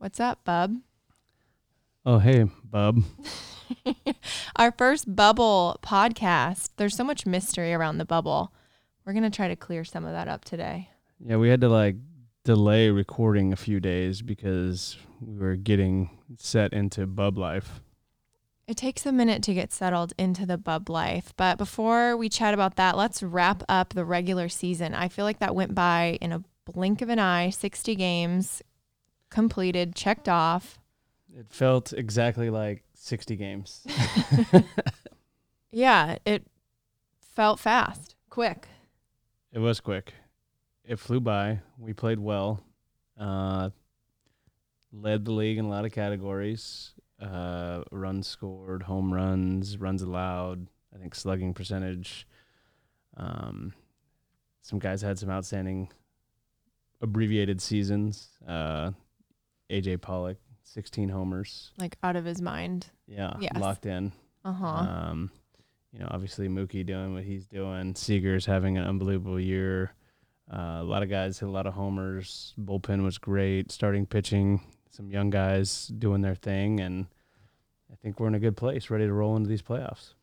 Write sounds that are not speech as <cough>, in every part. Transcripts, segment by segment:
What's up, bub? Oh, hey, bub. <laughs> Our first bubble podcast. There's so much mystery around the bubble. We're going to try to clear some of that up today. Yeah, we had to like delay recording a few days because we were getting set into bub life. It takes a minute to get settled into the bub life. But before we chat about that, let's wrap up the regular season. I feel like that went by in a blink of an eye 60 games completed, checked off. It felt exactly like 60 games. <laughs> Yeah, it felt fast, quick. It was quick. It flew by. We played well. Uh, led the league in a lot of categories. Uh, runs scored, home runs, runs allowed. I think slugging percentage. Um, some guys had some outstanding abbreviated seasons. Uh, AJ Pollock, 16 homers. Like out of his mind. Yeah, Yes. locked in. Uh huh. Um, you know, obviously Mookie doing what he's doing. Seager's having an unbelievable year. Uh, a lot of guys hit a lot of homers. Bullpen was great. Starting pitching, some young guys doing their thing, and I think we're in a good place, ready to roll into these playoffs.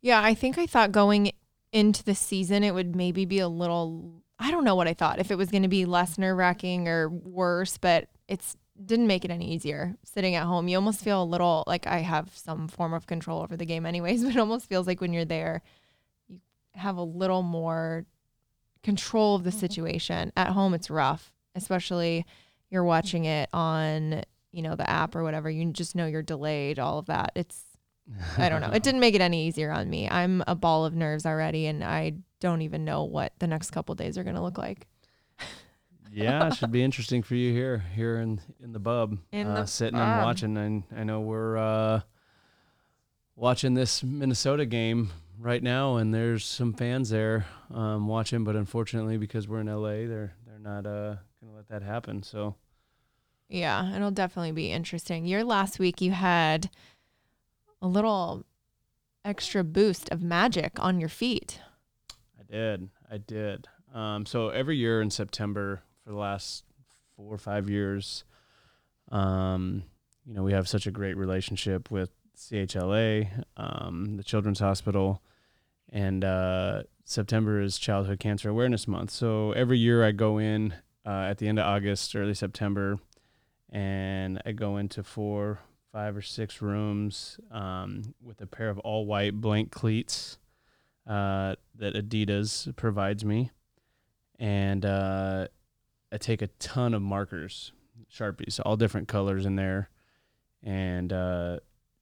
Yeah, I think I thought going into the season it would maybe be a little I don't know what I thought if it was going to be less nerve wracking or worse, but it's didn't make it any easier sitting at home. You almost feel a little like I have some form of control over the game anyways, <laughs> but it almost feels like when you're there, you have a little more control of the mm-hmm. situation. At home it's rough, especially you're watching it on, you know, the app or whatever. You just know you're delayed, all of that. It's I don't know. It <laughs> didn't make it any easier on me. I'm a ball of nerves already, and I don't even know what the next couple days are going to look like. Yeah, it should be interesting for you here, here in in the bub, In uh, the sitting bub. and watching. And I know we're uh, watching this Minnesota game right now, and there's some fans there um, watching. But unfortunately, because we're in LA, they're they're not uh, gonna let that happen. So Yeah, it'll definitely be interesting. Your last week, you had a little extra boost of magic on your feet. I did, I did. Um, so every year in September for the last four or five years, um, you know, we have such a great relationship with CHLA, um, the Children's Hospital, and uh, September is Childhood Cancer Awareness Month. So every year I go in uh, at the end of August, early September, and I go into four, five or six rooms um, with a pair of all white blank cleats uh, that Adidas provides me, and uh, I take a ton of markers, sharpies, all different colors in there, and uh,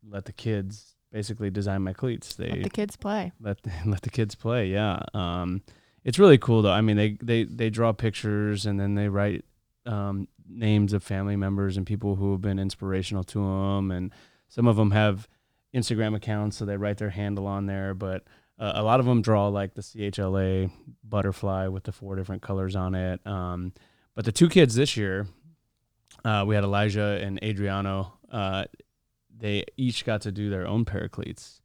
let the kids basically design my cleats. They Let the kids play. let the, <laughs> let the kids play. Yeah, um, it's really cool though. I mean, they they they draw pictures and then they write um, names of family members and people who have been inspirational to them, and some of them have Instagram accounts, so they write their handle on there. But uh, a lot of them draw like the CHLA butterfly with the four different colors on it. Um, but the two kids this year, uh, we had Elijah and Adriano. Uh, they each got to do their own cleats.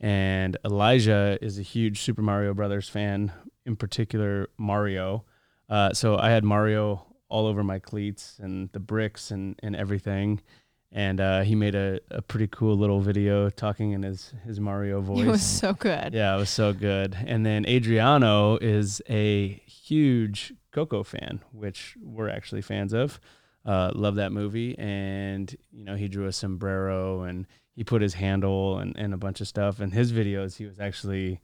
And Elijah is a huge Super Mario Brothers fan, in particular Mario. Uh, so I had Mario all over my cleats and the bricks and, and everything. And uh, he made a, a pretty cool little video talking in his, his Mario voice. <laughs> It was so good. Yeah, it was so good. And then Adriano is a huge Coco fan, which we're actually fans of. Uh, love that movie. And, you know, he drew a sombrero and he put his handle and, and a bunch of stuff. And his videos, he was actually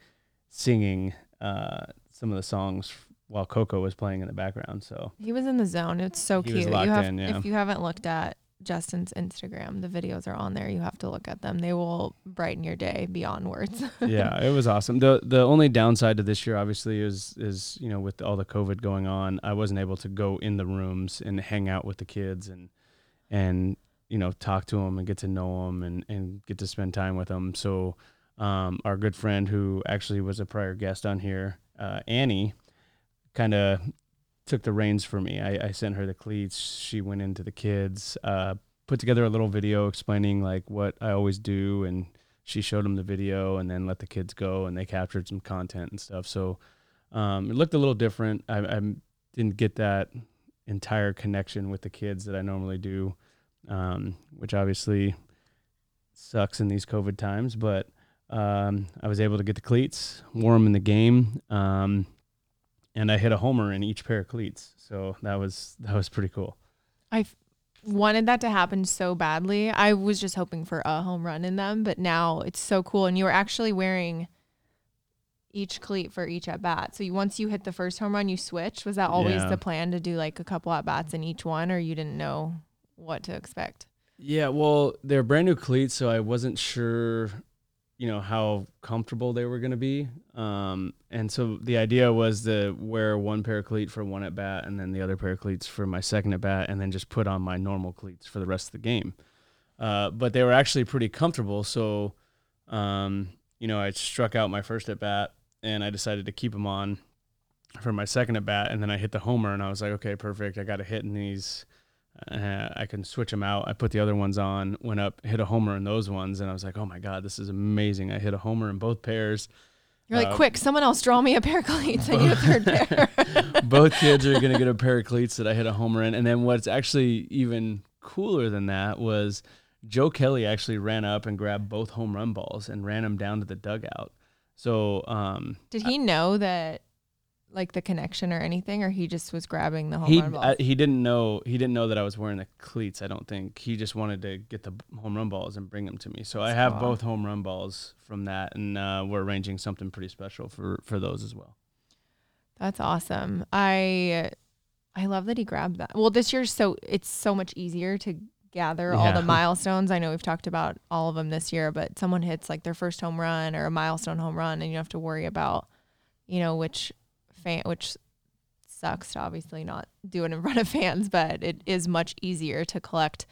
singing uh, some of the songs while Coco was playing in the background. So He was in the zone. It's so He cute. locked you have, in, yeah. If you haven't looked at Justin's Instagram, the videos are on there. You have to look at them. They will brighten your day beyond words. <laughs> yeah, it was awesome. the The only downside to this year, obviously, is is you know with all the COVID going on, I wasn't able to go in the rooms and hang out with the kids and and you know talk to them and get to know them and and get to spend time with them. So um, our good friend who actually was a prior guest on here, uh, Annie, kind of took the reins for me. I, I, sent her the cleats. She went into the kids, uh, put together a little video explaining like what I always do, and she showed them the video, and then let the kids go, and they captured some content and stuff. So um, it looked a little different. I, I, didn't get that entire connection with the kids that I normally do, um, which obviously sucks in these COVID times, but um, I was able to get the cleats, wore them in the game, um, and I hit a homer in each pair of cleats. So that was that was pretty cool. I wanted that to happen so badly. I was just hoping for a home run in them, but now it's so cool. And you were actually wearing each cleat for each at bat. So you, once you hit the first home run, you switch. Was that always yeah. the plan to do like a couple at bats in each one, or you didn't know what to expect? Yeah, well, they're brand new cleats, so I wasn't sure you know how comfortable they were going to be. Um, and so the idea was to wear one pair of cleats for one at bat and then the other pair of cleats for my second at bat and then just put on my normal cleats for the rest of the game. Uh, but they were actually pretty comfortable. So um, you know i struck out my first at bat and i decided to keep them on for my second at bat and then i hit the homer and i was like okay perfect. I got a hit in these uh, I can switch them out. I put the other ones on, went up, hit a homer in those ones, and I was like, oh my god, this is amazing! I hit a homer in both pairs. You're like, uh, quick, someone else draw me a pair of cleats. I need a third pair. <laughs> both kids are gonna get a pair of cleats that I hit a homer in, and then what's actually even cooler than that was Joe Kelly actually ran up and grabbed both home run balls and ran them down to the dugout. So, um, did he know that like the connection or anything, or he just was grabbing the home he, run balls? Uh, he didn't know. He didn't know that I was wearing the cleats. I don't think he just wanted to get the home run balls and bring them to me. So I have both home run balls from that, and uh, we're arranging something pretty special for for those as well. That's awesome. I I love that he grabbed that. Well, this year's so it's so much easier to gather yeah. all the <laughs> milestones. I know we've talked about all of them this year, but someone hits like their first home run or a milestone home run, and you don't have to worry about, you know, which fan, which sucks to obviously not do it in front of fans, but it is much easier to collect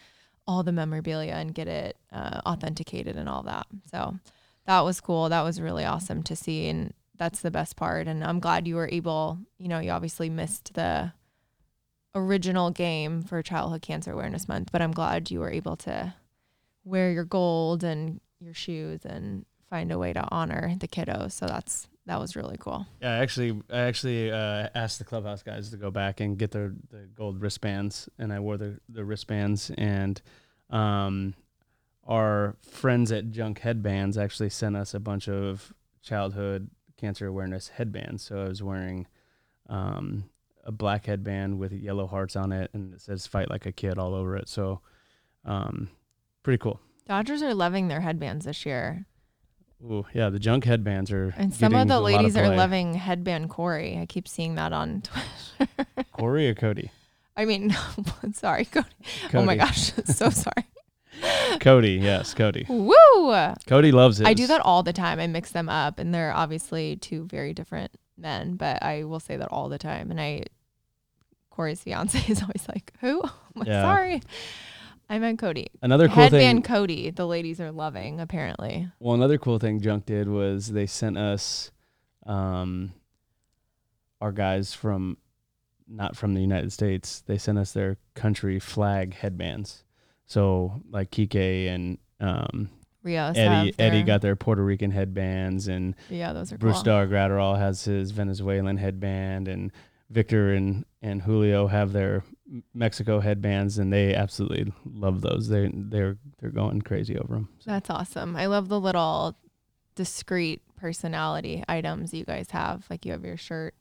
all the memorabilia and get it uh, authenticated and all that. So that was cool. That was really awesome to see. And that's the best part. And I'm glad you were able, you know, you obviously missed the original game for Childhood Cancer Awareness Month, but I'm glad you were able to wear your gold and your shoes and find a way to honor the kiddos. So that's that was really cool. Yeah, I actually, I actually uh, asked the clubhouse guys to go back and get their the gold wristbands, and I wore the the wristbands. And um, our friends at Junk Headbands actually sent us a bunch of childhood cancer awareness headbands. So I was wearing um, a black headband with yellow hearts on it, and it says "Fight Like a Kid" all over it. So um, pretty cool. Dodgers are loving their headbands this year. Ooh, yeah, the junk headbands are. And some of the ladies of are loving headband Corey. I keep seeing that on <laughs> Twitter. Corey or Cody? I mean, <laughs> sorry, Cody. Cody. Oh my gosh, <laughs> so sorry. Cody, yes, Cody. Woo! Cody loves it. I do that all the time. I mix them up, and they're obviously two very different men, but I will say that all the time. And I, Corey's fiance is always like, "Who?" I'm like, yeah. "Sorry." I meant Cody. Another cool Headband thing. Cody, the ladies are loving apparently. Well, another cool thing Junk did was they sent us, um, our guys from, not from the United States. They sent us their country flag headbands. So like Kike and um, Rios Eddie Eddie got their Puerto Rican headbands, and yeah, those are Bruce cool. Star Graterol has his Venezuelan headband, and Victor and and Julio have their Mexico headbands, and they absolutely love those. They they're they're going crazy over them. So. That's awesome. I love the little discreet personality items you guys have. Like you have your shirt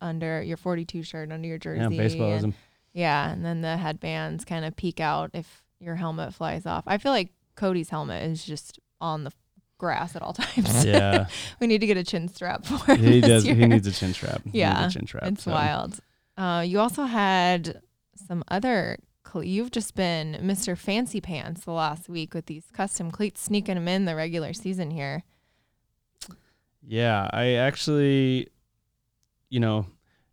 under your 42 shirt under your jersey. Yeah, baseballism. And, yeah, and then the headbands kind of peek out if your helmet flies off. I feel like Cody's helmet is just on the grass at all times. <laughs> Yeah, <laughs> we need to get a chin strap for him. He does. Year. He needs a chin strap. Yeah, chin strap. It's so. wild. Uh, you also had some other. You've just been Mr. Fancy Pants the last week with these custom cleats, sneaking them in the regular season here. Yeah, I actually, you know,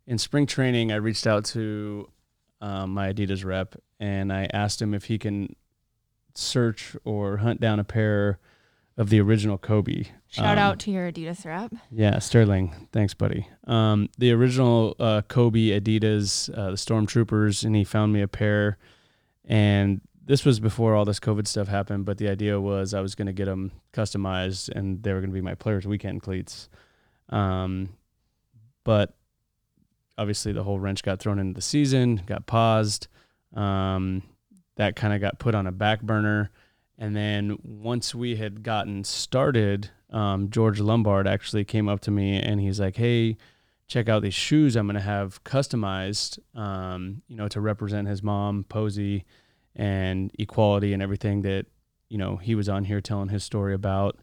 in spring training, I reached out to um, my Adidas rep and I asked him if he can search or hunt down a pair of the original Kobe. Shout Um, out to your Adidas rep. Yeah, Sterling. Thanks, buddy. Um, the original uh, Kobe Adidas, uh, the Stormtroopers, and he found me a pair. And this was before all this COVID stuff happened, but the idea was I was going to get them customized and they were going to be my Players Weekend cleats. Um, but obviously, the whole wrench got thrown into the season, got paused. Um, that kind of got put on a back burner. And then once we had gotten started, um, George Lombard actually came up to me and he's like, "Hey, check out these shoes I'm gonna have customized, um, you know, to represent his mom, Posey, and equality and everything that you know he was on here telling his story about."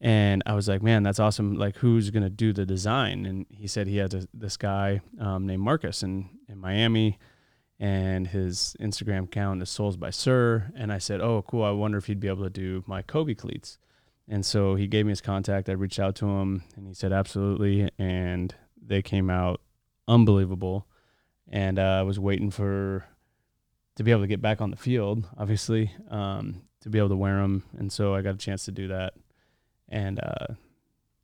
And I was like, "Man, that's awesome! Like, who's gonna do the design?" And he said he has a, this guy um, named Marcus in in Miami and his Instagram account is Soles by Sir. And I said, Oh, cool. I wonder if he'd be able to do my Kobe cleats. And so he gave me his contact. I reached out to him and he said, Absolutely. And they came out unbelievable. And uh, I was waiting for to be able to get back on the field, obviously, um, to be able to wear them. And so I got a chance to do that. And uh,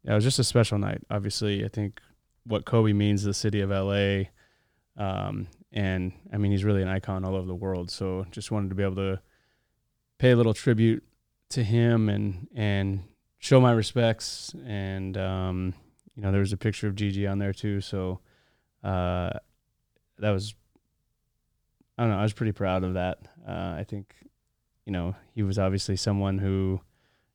it was just a special night. Obviously, I think what Kobe means to the city of LA. Um, and I mean, he's really an icon all over the world. So just wanted to be able to pay a little tribute to him and and show my respects. And um, you know, there was a picture of Gigi on there too. So uh, that was I don't know. I was pretty proud of that. Uh, I think you know he was obviously someone who,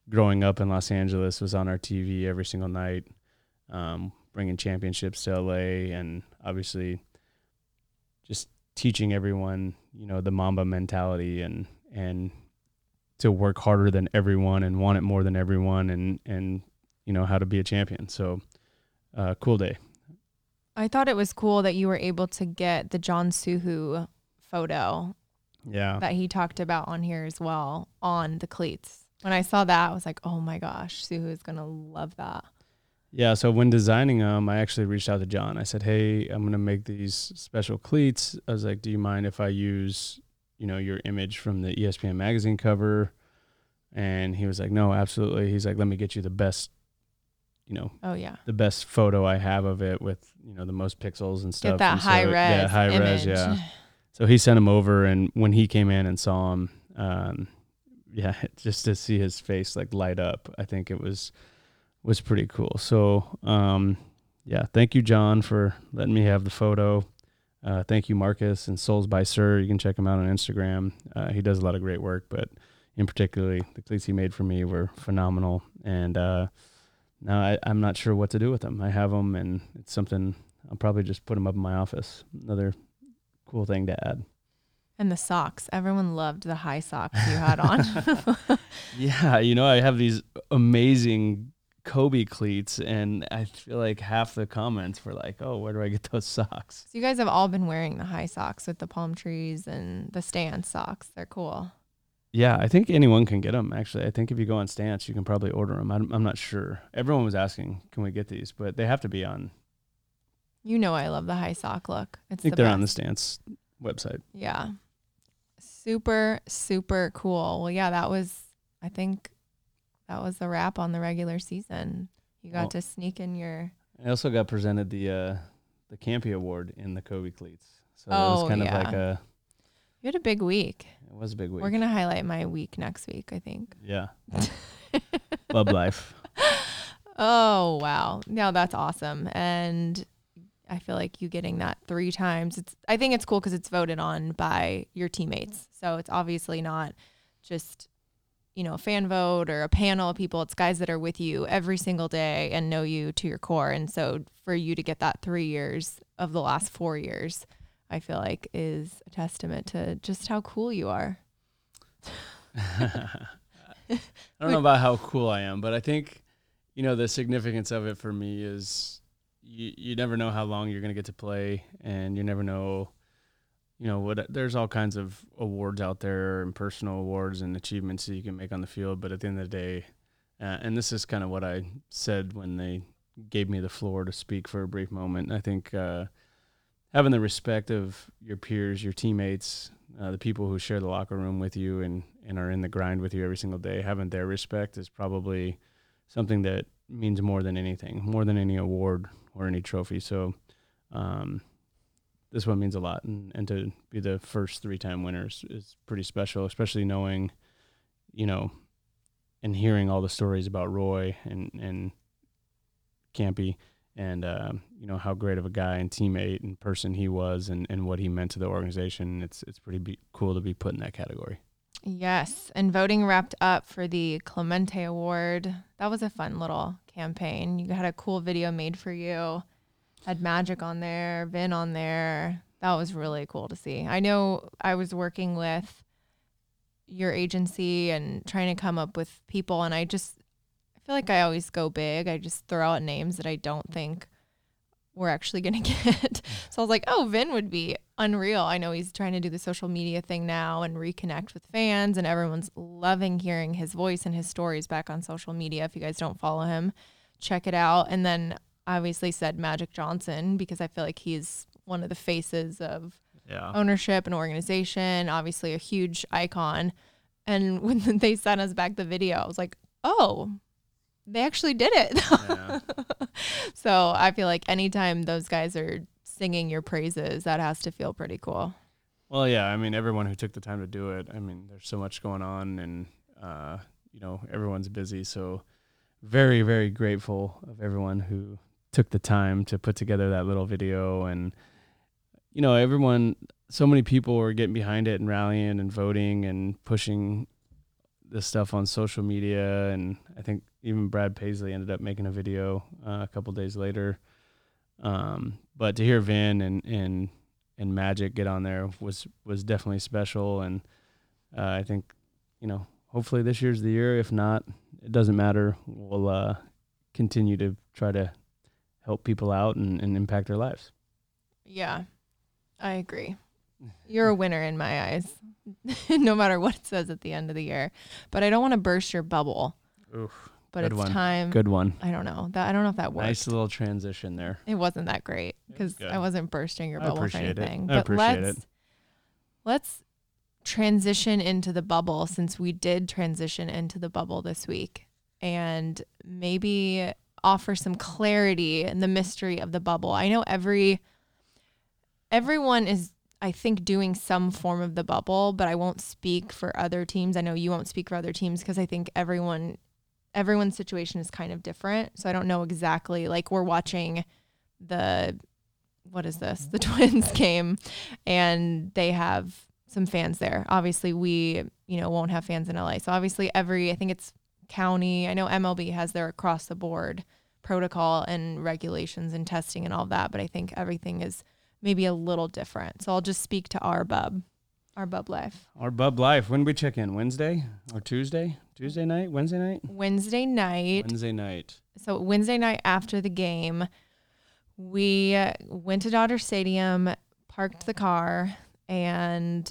growing up in Los Angeles, was on our TV every single night, um, bringing championships to LA, and obviously just teaching everyone, you know, the Mamba mentality and and to work harder than everyone and want it more than everyone and and you know how to be a champion. So, uh, cool day. I thought it was cool that you were able to get the Jon SooHoo photo Yeah. that he talked about on here as well on the cleats. When I saw that, I was like, oh my gosh, Suhu is going to love that. Yeah, so when designing them, I actually reached out to John. I said, "Hey, I'm going to make these special cleats." I was like, "Do you mind if I use, you know, your image from the ESPN magazine cover?" And he was like, "No, absolutely." He's like, "Let me get you the best, you know, Oh, yeah. the best photo I have of it with, you know, the most pixels and stuff." Get that And so- high res. Yeah, high image. res, yeah. <laughs> So he sent him over, and when he came in and saw him, um, yeah, <laughs> just to see his face like light up, I think it was was pretty cool. So, um, yeah, thank you, John, for letting me have the photo. Uh, thank you, Marcus and Soles by Sir. You can check him out on Instagram. Uh, he does a lot of great work, but in particularly the cleats he made for me were phenomenal. And uh, now I, I'm not sure what to do with them. I have them, and it's something I'll probably just put them up in my office. Another cool thing to add. And the socks. Everyone loved the high socks you had on. <laughs> Yeah, you know, I have these amazing Kobe cleats, and I feel like half the comments were like, "Oh, where do I get those <laughs> socks?" so you guys have all been wearing the high socks with the palm trees and the stance socks. They're cool. Yeah, I think anyone can get them. Actually, I think if you go on Stance, you can probably order them. I'm, I'm not sure. Everyone was asking, "Can we get these?" But they have to be on. You know I love the high sock look. It's I think the they're on the. Stance website. Yeah. Super, super cool. Well, yeah, that was, I think that was the wrap on the regular season. You got Well- to sneak in your, I also got presented the uh, the Campy Award in the Kobe cleats, so it Oh, was kind yeah. of like a you had a big week. it was a big week. We're going to highlight my week next week, I think. yeah, <laughs> Bub Life. Oh, wow. No, that's awesome. And I feel like you getting that three times. It's I think it's cool because it's voted on by your teammates. So it's obviously not just, you know, a fan vote or a panel of people. It's guys that are with you every single day and know you to your core. And so for you to get that three years of the last four years, I feel like is a testament to just how cool you are. <laughs> I don't know about how cool I am, but I think, you know, the significance of it for me is you, you never know how long you're going to get to play, and you never know, you know, what there's all kinds of awards out there and personal awards and achievements that you can make on the field. But at the end of the day, uh, and this is kind of what I said when they gave me the floor to speak for a brief moment. I think uh, having the respect of your peers, your teammates, uh, the people who share the locker room with you and and are in the grind with you every single day, having their respect is probably something that means more than anything, more than any award or any trophy. So, um, this one means a lot, and, and to be the first three time winners is pretty special, especially knowing, you know, and hearing all the stories about Roy and and Campy and uh, you know how great of a guy and teammate and person he was and, and what he meant to the organization. It's it's pretty be- cool to be put in that category. Yes, and voting wrapped up for the Clemente Award. That was a fun little campaign. You had a cool video made for you. Had Magic on there, Vin on there. That was really cool to see. I know I was working with your agency and trying to come up with people and I just I feel like I always go big. I just throw out names that I don't think we're actually <laughs> to get. so I was like, oh, Vin would be unreal. I know he's trying to do the social media thing now and reconnect with fans, and everyone's loving hearing his voice and his stories back on social media. If you guys don't follow him, check it out. And then obviously said Magic Johnson because I feel like he's one of the faces of Yeah. ownership and organization, obviously a huge icon. And <laughs> when they sent us back the video, I was like, oh, they actually did it. <laughs> Yeah. so I feel like anytime those guys are singing your praises, that has to feel pretty cool. Well, yeah. I mean, everyone who took the time to do it. I mean, there's so much going on, and uh, you know, everyone's busy. So, very, very grateful of everyone who took the time to put together that little video, and you know, everyone. So many people were getting behind it and rallying and voting and pushing this stuff on social media, and I think even Brad Paisley ended up making a video uh, a couple days later. Um, but to hear Vin and and and Magic get on there was was definitely special, and uh, I think you know hopefully this year's the year. If not, it doesn't matter. We'll uh, continue to try to help people out and, and impact their lives. Yeah, I agree. <laughs> You're a winner in my eyes, <laughs> no matter what it says at the end of the year. But I don't want to burst your bubble. Oof, But it's one. time. good one. I don't know that. I don't know if that worked. Nice little transition there. It wasn't that great because. I wasn't bursting your I bubble for appreciate it. anything. I but appreciate let's it. let's transition into the bubble since we did transition into the bubble this week and maybe offer some clarity in the mystery of the bubble. I know every everyone is I think doing some form of the bubble, but I won't speak for other teams. I know you won't speak for other teams because I think everyone everyone's situation is kind of different. So I don't know exactly like we're watching the what is this? The <laughs> Twins game and they have some fans there. Obviously we, you know, won't have fans in LA. So obviously every I think it's county, I know MLB has their across the board protocol and regulations and testing and all that, but I think everything is maybe a little different. So I'll just speak to our bub, our bub life. Our Bub Life. When did we check in? Wednesday or Tuesday? Tuesday night? Wednesday night? Wednesday night. Wednesday night. so Wednesday night after the game, we went to Dodger Stadium, parked the car, and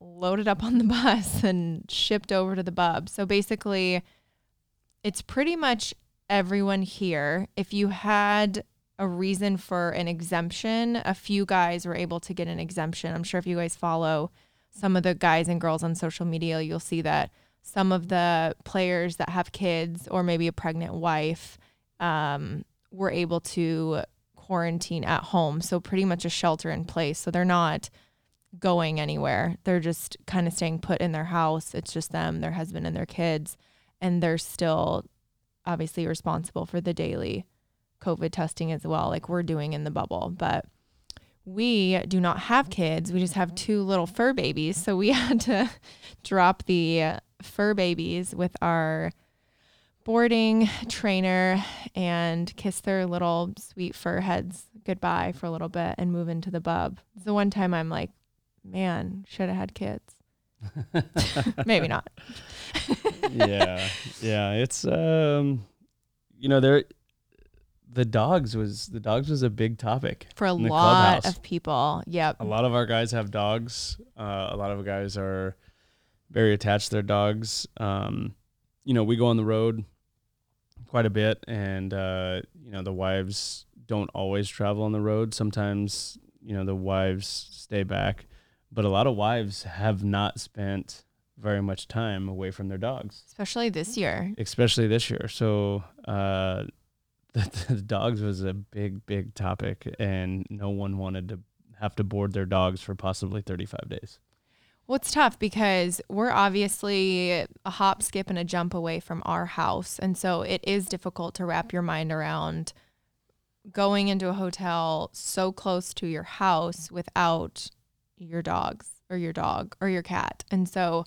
loaded up on the <laughs> bus and shipped over to the bub. So basically, it's pretty much everyone here. If you had a reason for an exemption, a few guys were able to get an exemption. I'm sure if you guys follow some of the guys and girls on social media, you'll see that some of the players that have kids or maybe a pregnant wife um, were able to quarantine at home. So pretty much a shelter in place. So they're not going anywhere. They're just kind of staying put in their house. It's just them, their husband, and their kids. And they're still obviously responsible for the daily COVID testing as well, like we're doing in the bubble. But we do not have kids. We just have mm-hmm. two little fur babies. So we <laughs> had to drop the fur babies with our boarding trainer and kiss their little sweet fur heads goodbye for a little bit and move into the bub. It's the one time I'm like, man, should have had kids. <laughs> Maybe not. yeah, yeah. It's um, you know, there, the dogs was the dogs was a big topic. For a lot clubhouse. of people. Yep. A lot of our guys have dogs. Uh, a lot of guys are very attached to their dogs. Um, you know, we go on the road quite a bit, and uh, you know, the wives don't always travel on the road. Sometimes, you know, the wives stay back, but a lot of wives have not spent very much time away from their dogs, especially this year. especially this year. So uh, <laughs> the, the dogs was a big, big topic, and no one wanted to have to board their dogs for possibly 35 days. Well, it's tough because we're obviously a hop, skip, and a jump away from our house. And so it is difficult to wrap your mind around going into a hotel so close to your house without your dogs or your dog or your cat. And so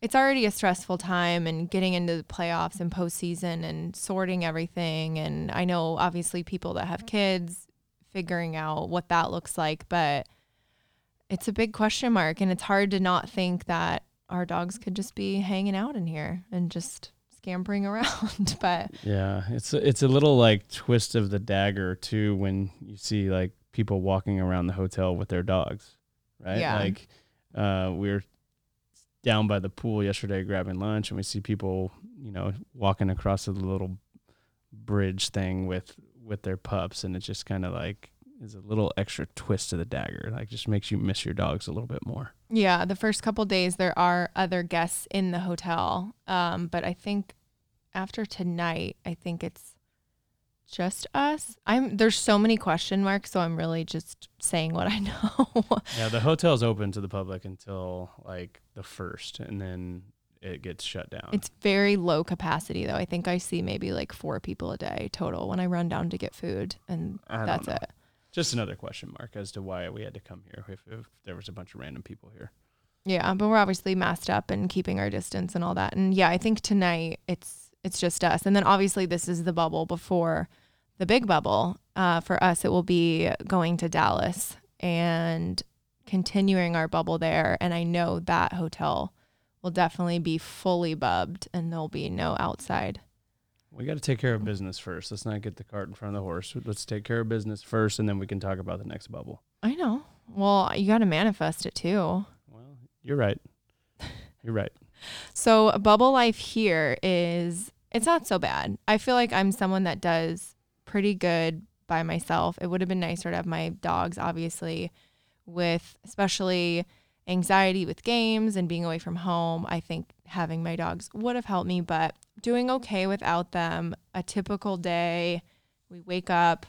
it's already a stressful time and getting into the playoffs and postseason and sorting everything. And I know obviously people that have kids figuring out what that looks like, but it's a big question mark. And it's hard to not think that our dogs could just be hanging out in here and just scampering <laughs> around. <laughs> but Yeah, it's a, it's a little like twist of the dagger too when you see like people walking around the hotel with their dogs, right? Yeah. Like uh, we were down by the pool yesterday grabbing lunch, and we see people, you know, walking across the little bridge thing with with their pups, and it just kind of like is a little extra twist to the dagger. Like just makes you miss your dogs a little bit more. yeah, the first couple days there are other guests in the hotel. Um, but I think after tonight, I think it's just us. I'm there's so many question marks, so I'm really just saying what I <laughs> know. Yeah, the hotel's open to the public until like the first, and then it gets shut down. it's very low capacity though. I think I see maybe like four people a day total when I run down to get food and that's know. it. Just another question mark as to why we had to come here if, if there was a bunch of random people here. Yeah, but we're obviously masked up and keeping our distance and all that. And yeah, I think tonight it's it's just us. And then obviously this is the bubble before the big bubble. Uh, for us, it will be going to Dallas and continuing our bubble there. And I know that hotel will definitely be fully bubbed, and there'll be no outside. We got to take care of business first. Let's not get the cart in front of the horse. Let's take care of business first, and then we can talk about the next bubble. I know. Well, you got to manifest it too. Well, you're right. You're right. So bubble life here is it's not so bad. I feel like I'm someone that does pretty good by myself. It would have been nicer to have my dogs obviously with especially anxiety with games and being away from home. I think having my dogs would have helped me, but doing okay without them. A typical day, we wake up,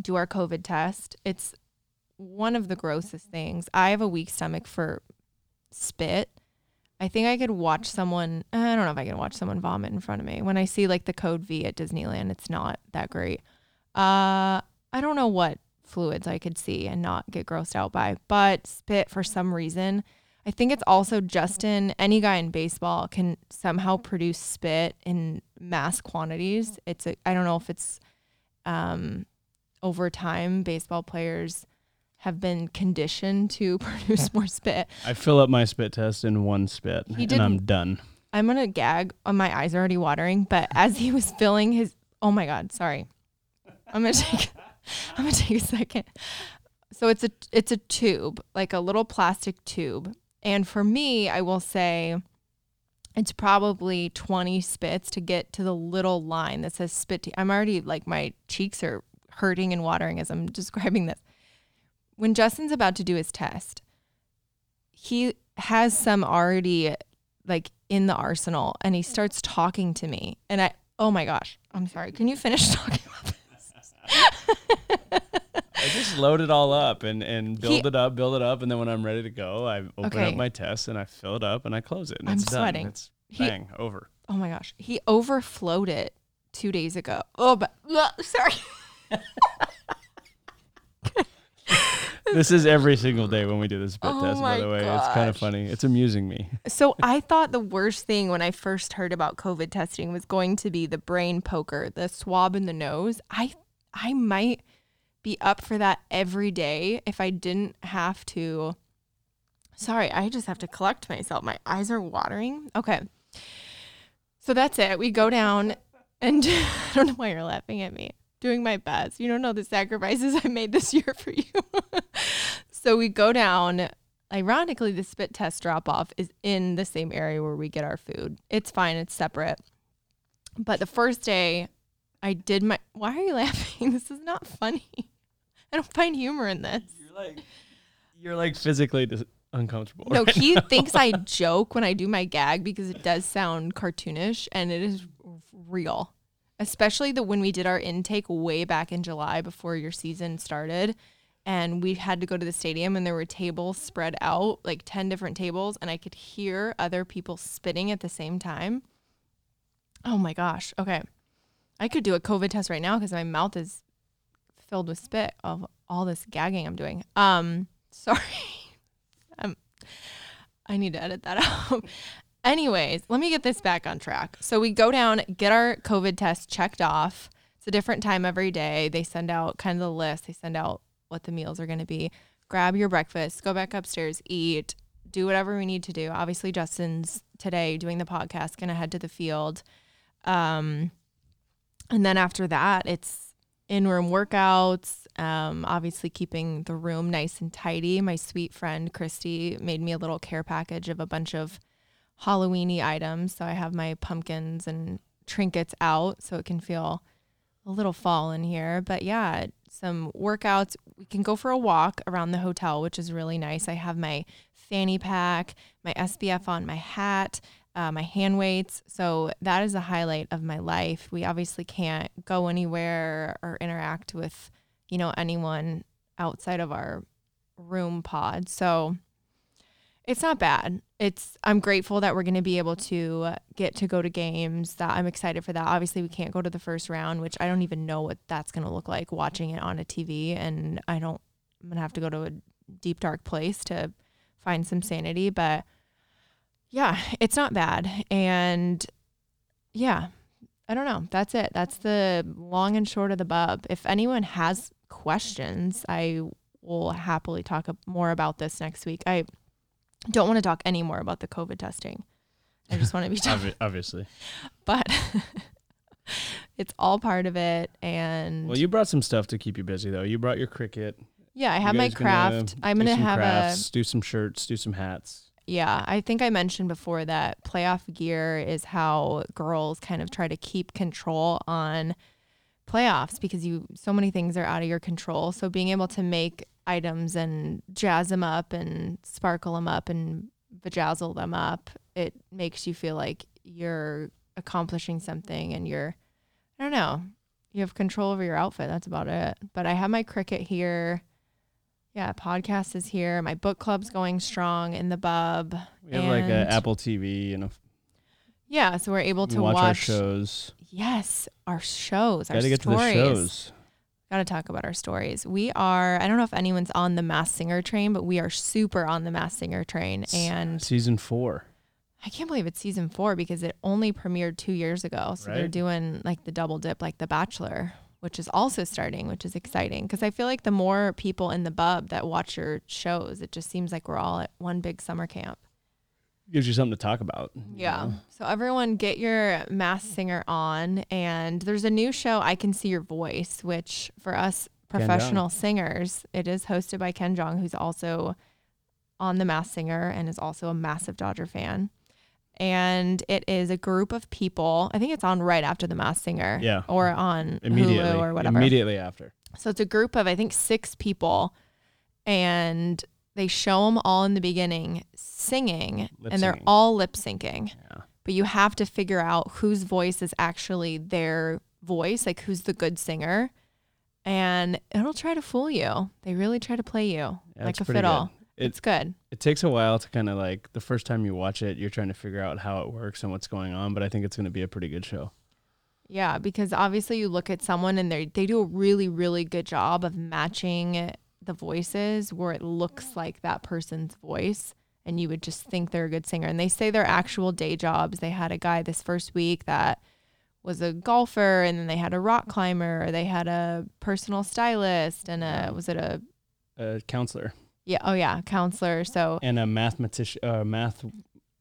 do our COVID test. It's one of the grossest things. I have a weak stomach for spit. I think I could watch someone. I don't know if I can watch someone vomit in front of me. When I see like the code V at Disneyland, it's not that great. Uh, I don't know what fluids I could see and not get grossed out by, but spit for some reason. I think it's also Justin. Any guy in baseball can somehow produce spit in mass quantities. It's a, I don't know if it's um, over time baseball players have been conditioned to <laughs> produce <laughs> more spit. I fill up my spit test in one spit, and I'm done. I'm gonna gag. Oh, my eyes are already watering. But <laughs> as he was filling his, oh my god, sorry. I'm gonna take. I'm gonna take a second. So it's a it's a tube, like a little plastic tube, and for me, I will say, it's probably 20 spits to get to the little line that says spit. I'm already like my cheeks are hurting and watering as I'm describing this. When Justin's about to do his test, he has some already like in the arsenal and he starts talking to me and I oh my gosh I'm sorry can you finish <laughs> talking about this I just load it all up and, and build He- it up, build it up, and then when I'm ready to go, I open Okay. up my test and I fill it up and I close it. And I'm it's done. sweating. It's He- over. oh my gosh he overflowed it two days ago oh but sorry <laughs> this is every single day when we do this spit Oh test. By the way, it's kind of funny. It's amusing me. <laughs> so I thought the worst thing when I first heard about COVID testing was going to be the brain poker the swab in the nose I I might be up for that every day if I didn't have to Sorry, I just have to collect myself. My eyes are watering. Okay. So that's it. We go down and <laughs> I don't know why you're laughing at me. Doing my best. You don't know the sacrifices <laughs> I made this year for you. <laughs> so we go down. Ironically, the spit test drop off is in the same area where we get our food. It's fine, it's separate. But the first day, I did my. Why are you <laughs> laughing? This is not funny. I don't find humor in this. You're like, You're like physically dis- uncomfortable. No, right now. thinks I joke when I do my gag because it does sound cartoonish and it is real. Especially the when we did our intake way back in July before your season started and we had to go to the stadium and there were tables spread out, like 10 different tables and I could hear other people spitting at the same time. Oh my gosh. Okay. I could do a COVID test right now because my mouth is filled with spit of all this gagging I'm doing. Um, <laughs> sorry. I'm <laughs> I need to edit that <laughs> out. Anyways, let me get this back on track. So we go down, get our COVID test checked off. It's a different time every day. They send out kind of the list. They send out what the meals are going to be. Grab your breakfast, go back upstairs, eat, do whatever we need to do. Obviously, Justin's today doing the podcast, going to head to the field. Um, and then after that, it's in room workouts, um, obviously keeping the room nice and tidy. My sweet friend Christy made me a little care package of a bunch of Halloweeny items. So I have my pumpkins and trinkets out so it can feel a little fall in here. But yeah, some workouts. We can go for a walk around the hotel, which is really nice. I have my fanny pack, my SPF on, my hat, uh, my hand weights. So that is a highlight of my life. We obviously can't go anywhere or interact with, you know, anyone outside of our room pod. So it's not bad. It's I'm grateful that we're going to be able to get to go to games. That I'm excited for that. Obviously, we can't go to the first round, which I don't even know what that's going to look like watching it on a TV and I don't I'm going to have to go to a deep dark place to find some sanity, but yeah, it's not bad. And yeah, I don't know. That's it. That's the long and short of the bub. If anyone has questions, I will happily talk more about this next week. I don't want to talk any more about the COVID testing. I just want to be <laughs> done. Obviously. but <laughs> it's all part of it. And Well, you brought some stuff to keep you busy though. You brought your Cricut. yeah, I have my guys gonna craft. I'm some have a do some shirts, do some hats. Yeah, I think I mentioned before that playoff gear is how girls kind of try to keep control on playoffs because you so many things are out of your control. So being able to make items and jazz them up and sparkle them up and vajazzle them up, it makes you feel like you're accomplishing something and you're I don't know, you have control over your outfit. That's about it. But I have my Cricut here. Yeah, podcast is here. My book club's going strong in the bub. We have like an Apple TV and a, Yeah, so we're able to watch, watch, our shows. Yes, our shows, our Got to get to the shows. Got to talk about our stories. We are. I don't know if anyone's on the Masked Singer train, but we are super on the Masked Singer train, and season four. I can't believe it's season four because it only premiered two years ago. So they're doing like the double dip, like The Bachelor, which is also starting, which is exciting because I feel like the more people in the bub that watch your shows, it just seems like we're all at one big summer camp. Gives you something to talk about. you Yeah. know? So everyone get your masked singer on and there's a new show I Can See Your Voice which for us professional singers it is hosted by Ken Jeong who's also on the Masked Singer and is also a massive Dodger fan. And it is a group of people. I think it's on right after the Masked Singer Yeah. or on Immediately. Hulu or whatever. Immediately after. So it's a group of I think six people, and they show them all in the beginning singing, Lip and they're singing. all lip syncing. Yeah. But you have to figure out whose voice is actually their voice, like who's the good singer, and it'll try to fool you. They really try to play you Yeah, like a fiddle. good. It- it's good. It takes a while to kind of like the first time you watch it, you're trying to figure out how it works and what's going on, but I think it's going to be a pretty good show. Yeah, because obviously you look at someone and they they do a really really good job of matching the voices where it looks like that person's voice and you would just think they're a good singer. And they say their actual day jobs. They had a guy this first week that was a golfer and then they had a rock climber, or they had a personal stylist and a was it a A counselor yeah, oh yeah, counselor. So and a mathematician, uh, math,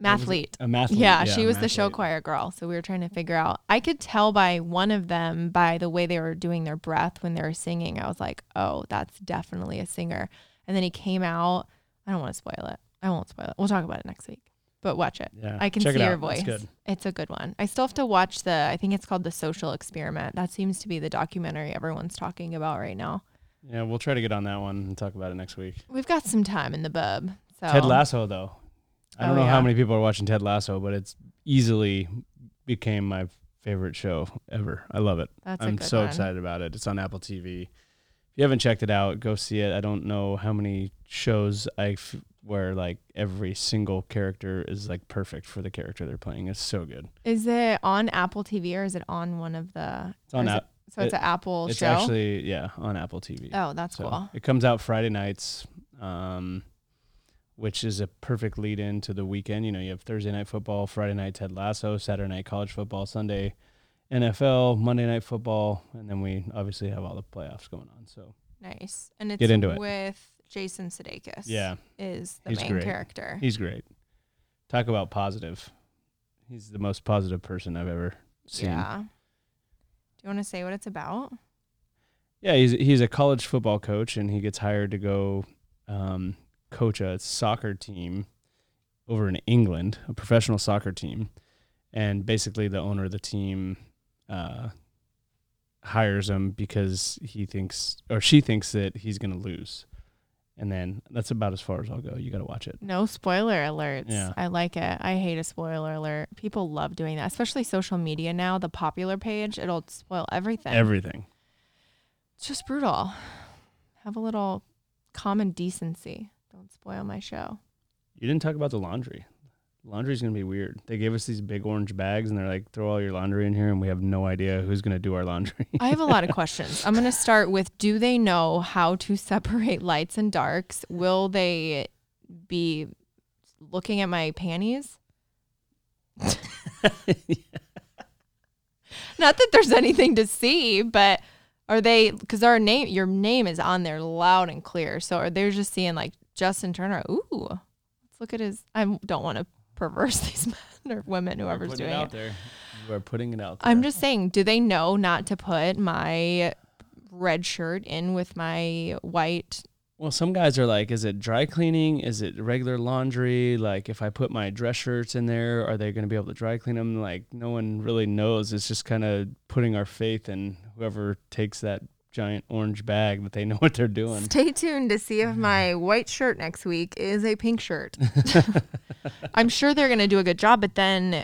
mathlete. a math. Yeah, she was the show choir girl. So we were trying to figure out. I could tell by one of them by the way they were doing their breath when they were singing. I was like, oh, that's definitely a singer. And then he came out. I don't want to spoil it. I won't spoil it. We'll talk about it next week. But watch it. Yeah, I can see your voice. It's a good one. I still have to watch the. I think it's called the Social Experiment. That seems to be the documentary everyone's talking about right now. Yeah, we'll try to get on that one and talk about it next week. We've got some time in the bub. So Ted Lasso, though. I don't Oh, know yeah. how many people are watching Ted Lasso, but it's easily became my favorite show ever. I love it. That's a I'm so one. excited about it. It's on Apple TV. If you haven't checked it out, go see it. I don't know how many shows I f- where like every single character is like perfect for the character they're playing. It's so good. Is it on Apple TV or is it on one of the? It's on or is app. it- So it's it- an Apple It's show. actually yeah on Apple TV. oh, that's So cool. It comes out Friday nights, um, which is a perfect lead in to the weekend. You know, you have Thursday night football, Friday night Ted Lasso, Saturday night college football, Sunday NFL, Monday night football, and then we obviously have all the playoffs going on. So Nice. And it's Get into it. with Jason Sudeikis. yeah, Is the He's main great. character. he's great. Talk about positive. He's the most positive person I've ever seen. Yeah. Do you want to say what it's about? Yeah, he's he's a college football coach, and he gets hired to go um, coach a soccer team over in England, a professional soccer team, and basically the owner of the team uh, hires him because he thinks or she thinks that he's going to lose, and then that's about as far as I'll go. You got to watch it. No spoiler alerts. Yeah. I like it. I hate a spoiler alert. People love doing that, especially social media now. The popular page, it'll spoil everything. Everything. it's just brutal. Have a little common decency. Don't spoil my show. You didn't talk about the laundry. Laundry's gonna be weird. They gave us these big orange bags, and they're like, "Throw all your laundry in here," and we have no idea who's gonna do our laundry. I have a lot of <laughs> questions. I'm going to start with Do they know how to separate lights and darks? Will they be looking at my panties? <laughs> Not that there's anything to see, but are they because our name your name is on there loud and clear. So are they just seeing like Justin Turner? Ooh, let's look at his I don't want to perverse <laughs> these men or women, whoever's doing it it. out there. You are putting it out there. I'm just saying, do they know not to put my red shirt in with my white? Well, some guys are like, is it dry cleaning? Is it regular laundry? Like, if I put my dress shirts in there, are they going to be able to dry clean them? Like, no one really knows. It's just kind of putting our faith in whoever takes that giant orange bag that they know what they're doing. Stay tuned to see if my white shirt next week is a pink shirt. <laughs> I'm sure they're going to do a good job, but then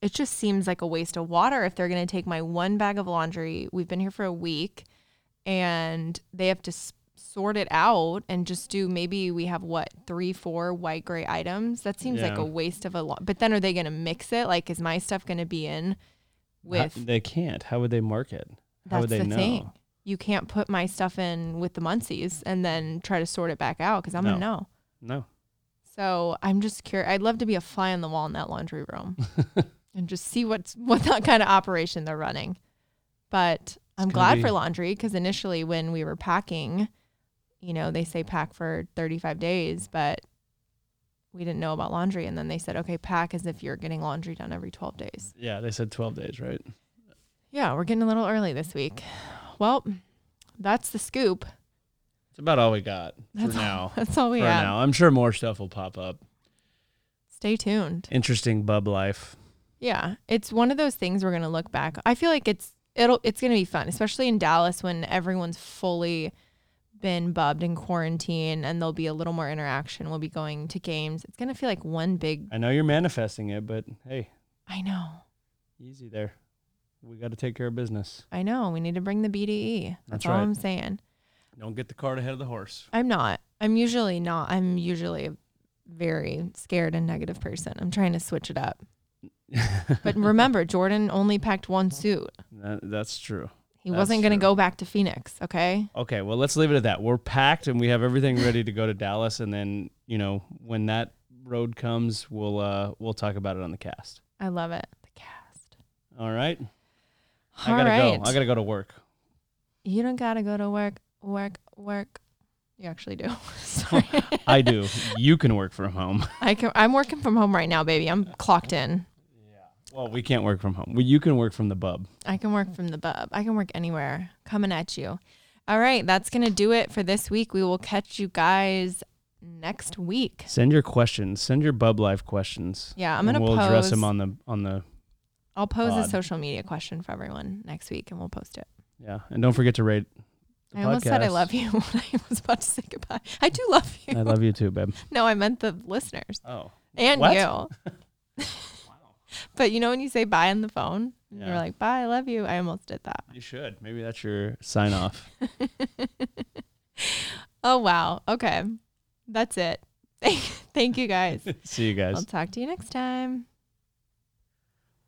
it just seems like a waste of water if they're going to take my one bag of laundry. We've been here for a week and they have to s- sort it out and just do maybe we have what three four white gray items that seems like a waste of a lot but then are they going to mix it like is my stuff going to be in How- with they can't. How would they mark it? How that's would they the know? thing you can't put my stuff in with the Muncys and then try to sort it back out because i'm No. know No. so i'm just curious i'd love to be a fly on the wall in that laundry room <laughs> and just see what's what that kind of operation they're running but i'm glad be- for laundry because initially when we were packing you know they say pack for 35 days but we didn't know about laundry and then they said okay pack as if you're getting laundry done every 12 days Yeah, they said 12 days, right? yeah we're getting a little early this week well that's the scoop It's about all we got that's for all, now. <laughs> that's all we for have now. I'm sure more stuff will pop up. stay tuned Interesting bub life. Yeah, it's one of those things we're gonna look back. I feel like it's it'll it's gonna be fun, especially in Dallas when everyone's fully been bubbed in quarantine and there'll be a little more interaction. We'll be going to games. It's gonna feel like one big. I know you're manifesting it, but hey, I know, easy there. We got to take care of business. I know. We need to bring the BDE. That's, That's all right. I'm saying. Don't get the cart ahead of the horse. I'm not. I'm usually not. I'm usually a very scared and negative person. I'm trying to switch it up. <laughs> But remember, Jordan only packed one suit. That, that's true. He That's wasn't gonna go back to Phoenix. Okay. Okay, well, let's leave it at that. We're packed and we have everything ready to go to Dallas, and then you know when that road comes, we'll uh we'll talk about it on the cast. I love it. The cast. All right. All I gotta right. go. I gotta go to work. You don't gotta go to work, work, work. You actually do. <laughs> Sorry. <laughs> I do. You can work from home. I can. I'm working from home right now, baby. I'm clocked in. Yeah. Well, we can't work from home. Well, you can work from the bub. I can work from the bub. I can work anywhere. Coming at you. All right, that's gonna do it for this week. We will catch you guys next week. Send your questions. Send your bub life questions. Yeah, I'm gonna we'll pose. address them on the on the I'll pose a social media question for everyone next week, and we'll post it. yeah. And don't forget to rate the I almost said I love you <laughs> when I was about to say goodbye. I do love you. I love you too, babe. <laughs> no, I meant the listeners Oh, and What? you. <laughs> but you know when you say bye on the phone, Yeah. you're like bye, I love you. I almost did that. you should. Maybe that's your sign off. Oh wow. Okay, that's it. Thank you guys. See you guys. I'll talk to you next time.